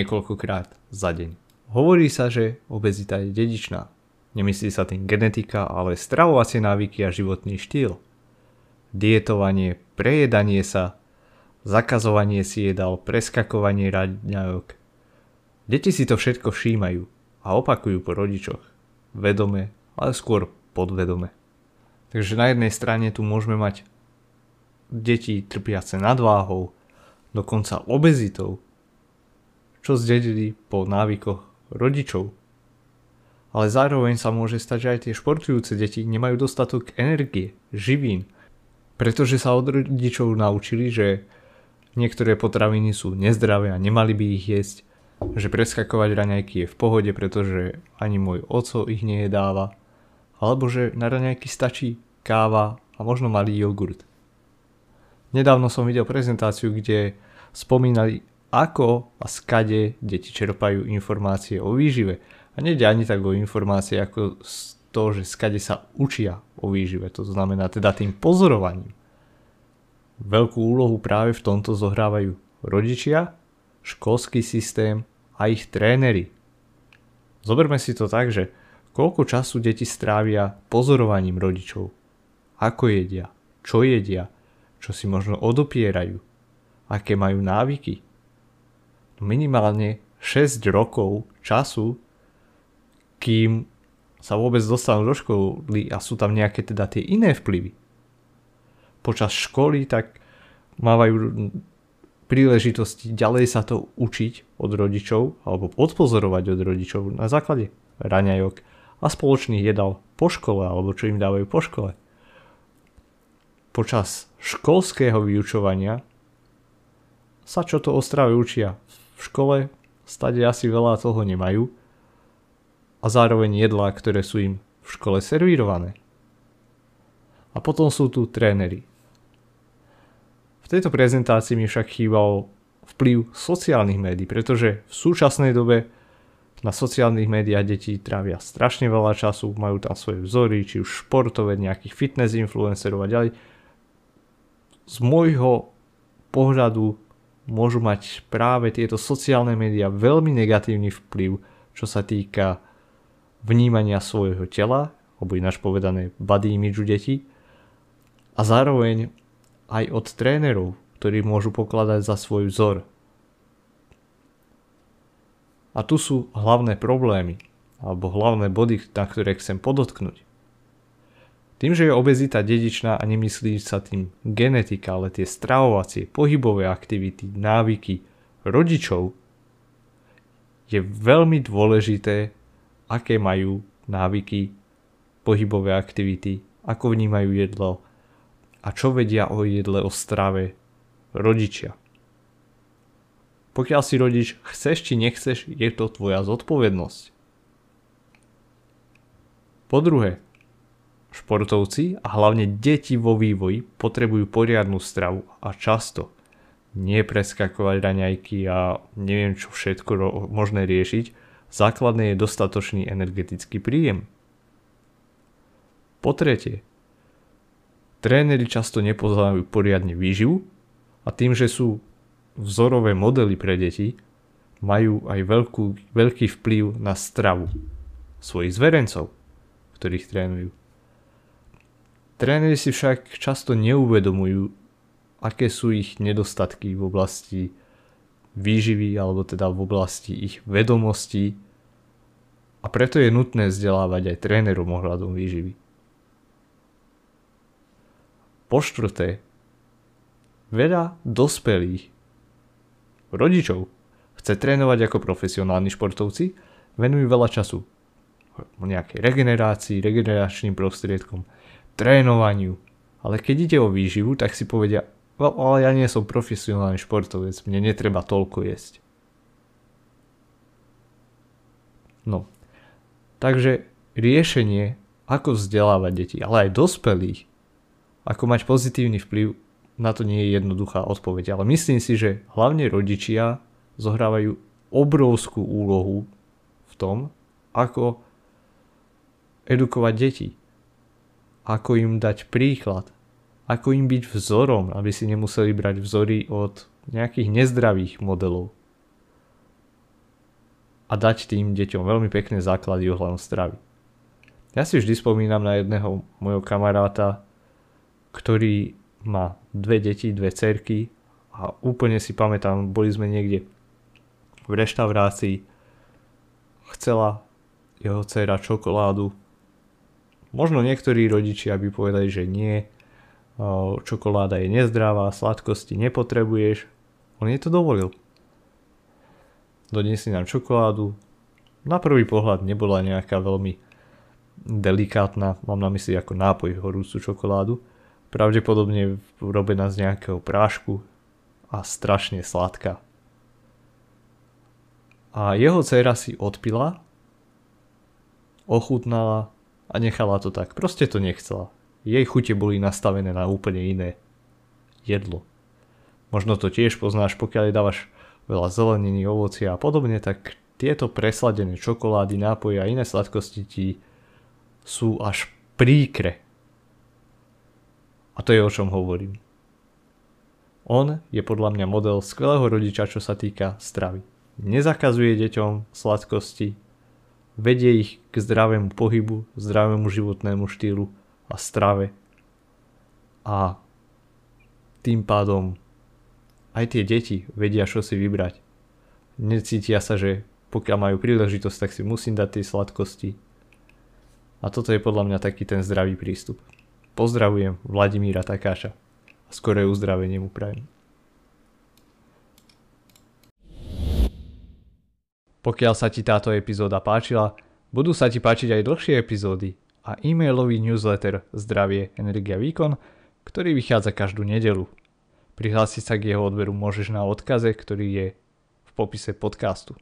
niekoľkokrát za deň. Hovorí sa, že obezita je dedičná. Nemyslí sa tým genetika, ale stravovacie návyky a životný štýl. Dietovanie, prejedanie sa, zakazovanie si jedal, preskakovanie raňajok. Deti si to všetko všímajú a opakujú po rodičoch. Vedome, ale skôr podvedome. Takže na jednej strane tu môžeme mať deti trpiace nadváhou, dokonca obezitou, čo zdedili po návykoch rodičov. Ale zároveň sa môže stať, že aj tie športujúce deti nemajú dostatok energie, živín, pretože sa od rodičov naučili, že niektoré potraviny sú nezdravé a nemali by ich jesť, že preskakovať raňajky je v pohode, pretože ani môj oco ich nejedáva, alebo že na raňajky stačí káva a možno malý jogurt. Nedávno som videl prezentáciu, kde spomínali ako a skade deti čerpajú informácie o výžive. A nejde ani tak o informácie ako to, že skade sa učia o výžive. To znamená teda tým pozorovaním. Veľkú úlohu práve v tomto zohrávajú rodičia, školský systém a ich tréneri. Zoberme si to tak, že koľko času deti strávia pozorovaním rodičov. Ako jedia, čo jedia, čo si možno odopierajú, aké majú návyky, minimálne 6 rokov času, kým sa vôbec dostanú do školy a sú tam nejaké teda tie iné vplyvy. Počas školy tak mávajú príležitosti ďalej sa to učiť od rodičov alebo odpozorovať od rodičov na základe raňajok a spoločných jedal po škole alebo čo im dávajú po škole. Počas školského vyučovania sa čo to o strave učia v škole stade asi veľa toho nemajú a zároveň jedlá, ktoré sú im v škole servírované. A potom sú tu tréneri. V tejto prezentácii mi však chýbal vplyv sociálnych médií, pretože v súčasnej dobe na sociálnych médiách deti trávia strašne veľa času, majú tam svoje vzory, či už športové, nejakých fitness influencerov a ďalej. Z môjho pohľadu môžu mať práve tieto sociálne médiá veľmi negatívny vplyv, čo sa týka vnímania svojho tela, alebo ináč povedané body image detí, a zároveň aj od trénerov, ktorí môžu pokladať za svoj vzor. A tu sú hlavné problémy, alebo hlavné body, na ktoré chcem podotknúť. Tým, že je obezita dedičná a nemyslí sa tým genetika, ale tie stravovacie, pohybové aktivity, návyky rodičov, je veľmi dôležité, aké majú návyky, pohybové aktivity, ako vnímajú jedlo a čo vedia o jedle, o strave rodičia. Pokiaľ si rodič chceš či nechceš, je to tvoja zodpovednosť. Po druhé, Športovci a hlavne deti vo vývoji potrebujú poriadnu stravu a často nie preskakovať raňajky a neviem čo všetko možné riešiť, základné je dostatočný energetický príjem. Po tretie, tréneri často nepoznajú poriadne výživu a tým, že sú vzorové modely pre deti, majú aj veľkú, veľký vplyv na stravu svojich zverencov, ktorých trénujú. Tréneri si však často neuvedomujú, aké sú ich nedostatky v oblasti výživy alebo teda v oblasti ich vedomostí a preto je nutné vzdelávať aj trénerov ohľadom výživy. Po štvrté, veľa dospelých rodičov chce trénovať ako profesionálni športovci, venujú veľa času nejakej regenerácii, regeneračným prostriedkom, trénovaniu. Ale keď ide o výživu, tak si povedia, ale ja nie som profesionálny športovec, mne netreba toľko jesť. No, takže riešenie, ako vzdelávať deti, ale aj dospelých, ako mať pozitívny vplyv, na to nie je jednoduchá odpoveď. Ale myslím si, že hlavne rodičia zohrávajú obrovskú úlohu v tom, ako edukovať deti. Ako im dať príklad. Ako im byť vzorom, aby si nemuseli brať vzory od nejakých nezdravých modelov. A dať tým deťom veľmi pekné základy ohľadom stravy. Ja si vždy spomínam na jedného môjho kamaráta, ktorý má dve deti, dve cerky a úplne si pamätám, boli sme niekde v reštaurácii, chcela jeho dcera čokoládu. Možno niektorí rodičia by povedali, že nie, čokoláda je nezdravá, sladkosti nepotrebuješ. On jej to dovolil. Doniesli nám čokoládu. Na prvý pohľad nebola nejaká veľmi delikátna, mám na mysli ako nápoj horúcu čokoládu, pravdepodobne robená z nejakého prášku a strašne sladká. A jeho dcera si odpila, ochutnala a nechala to tak. Proste to nechcela. Jej chute boli nastavené na úplne iné jedlo. Možno to tiež poznáš, pokiaľ dávaš veľa zeleniny, ovocia a podobne, tak tieto presladené čokolády, nápoje a iné sladkosti ti sú až príkre. A to je o čom hovorím. On je podľa mňa model skvelého rodiča, čo sa týka stravy. Nezakazuje deťom sladkosti, vedie ich k zdravému pohybu, zdravému životnému štýlu a strave. A tým pádom aj tie deti vedia, čo si vybrať. Necítia sa, že pokiaľ majú príležitosť, tak si musím dať tie sladkosti, a toto je podľa mňa taký ten zdravý prístup. Pozdravujem Vladimíra Takáša a skoré uzdravenie mu prajem. Pokiaľ sa ti táto epizóda páčila, budú sa ti páčiť aj dlhšie epizódy a e-mailový newsletter Zdravie, Energia, Výkon, ktorý vychádza každú nedelu. Prihlásiť sa k jeho odberu môžeš na odkaze, ktorý je v popise podcastu.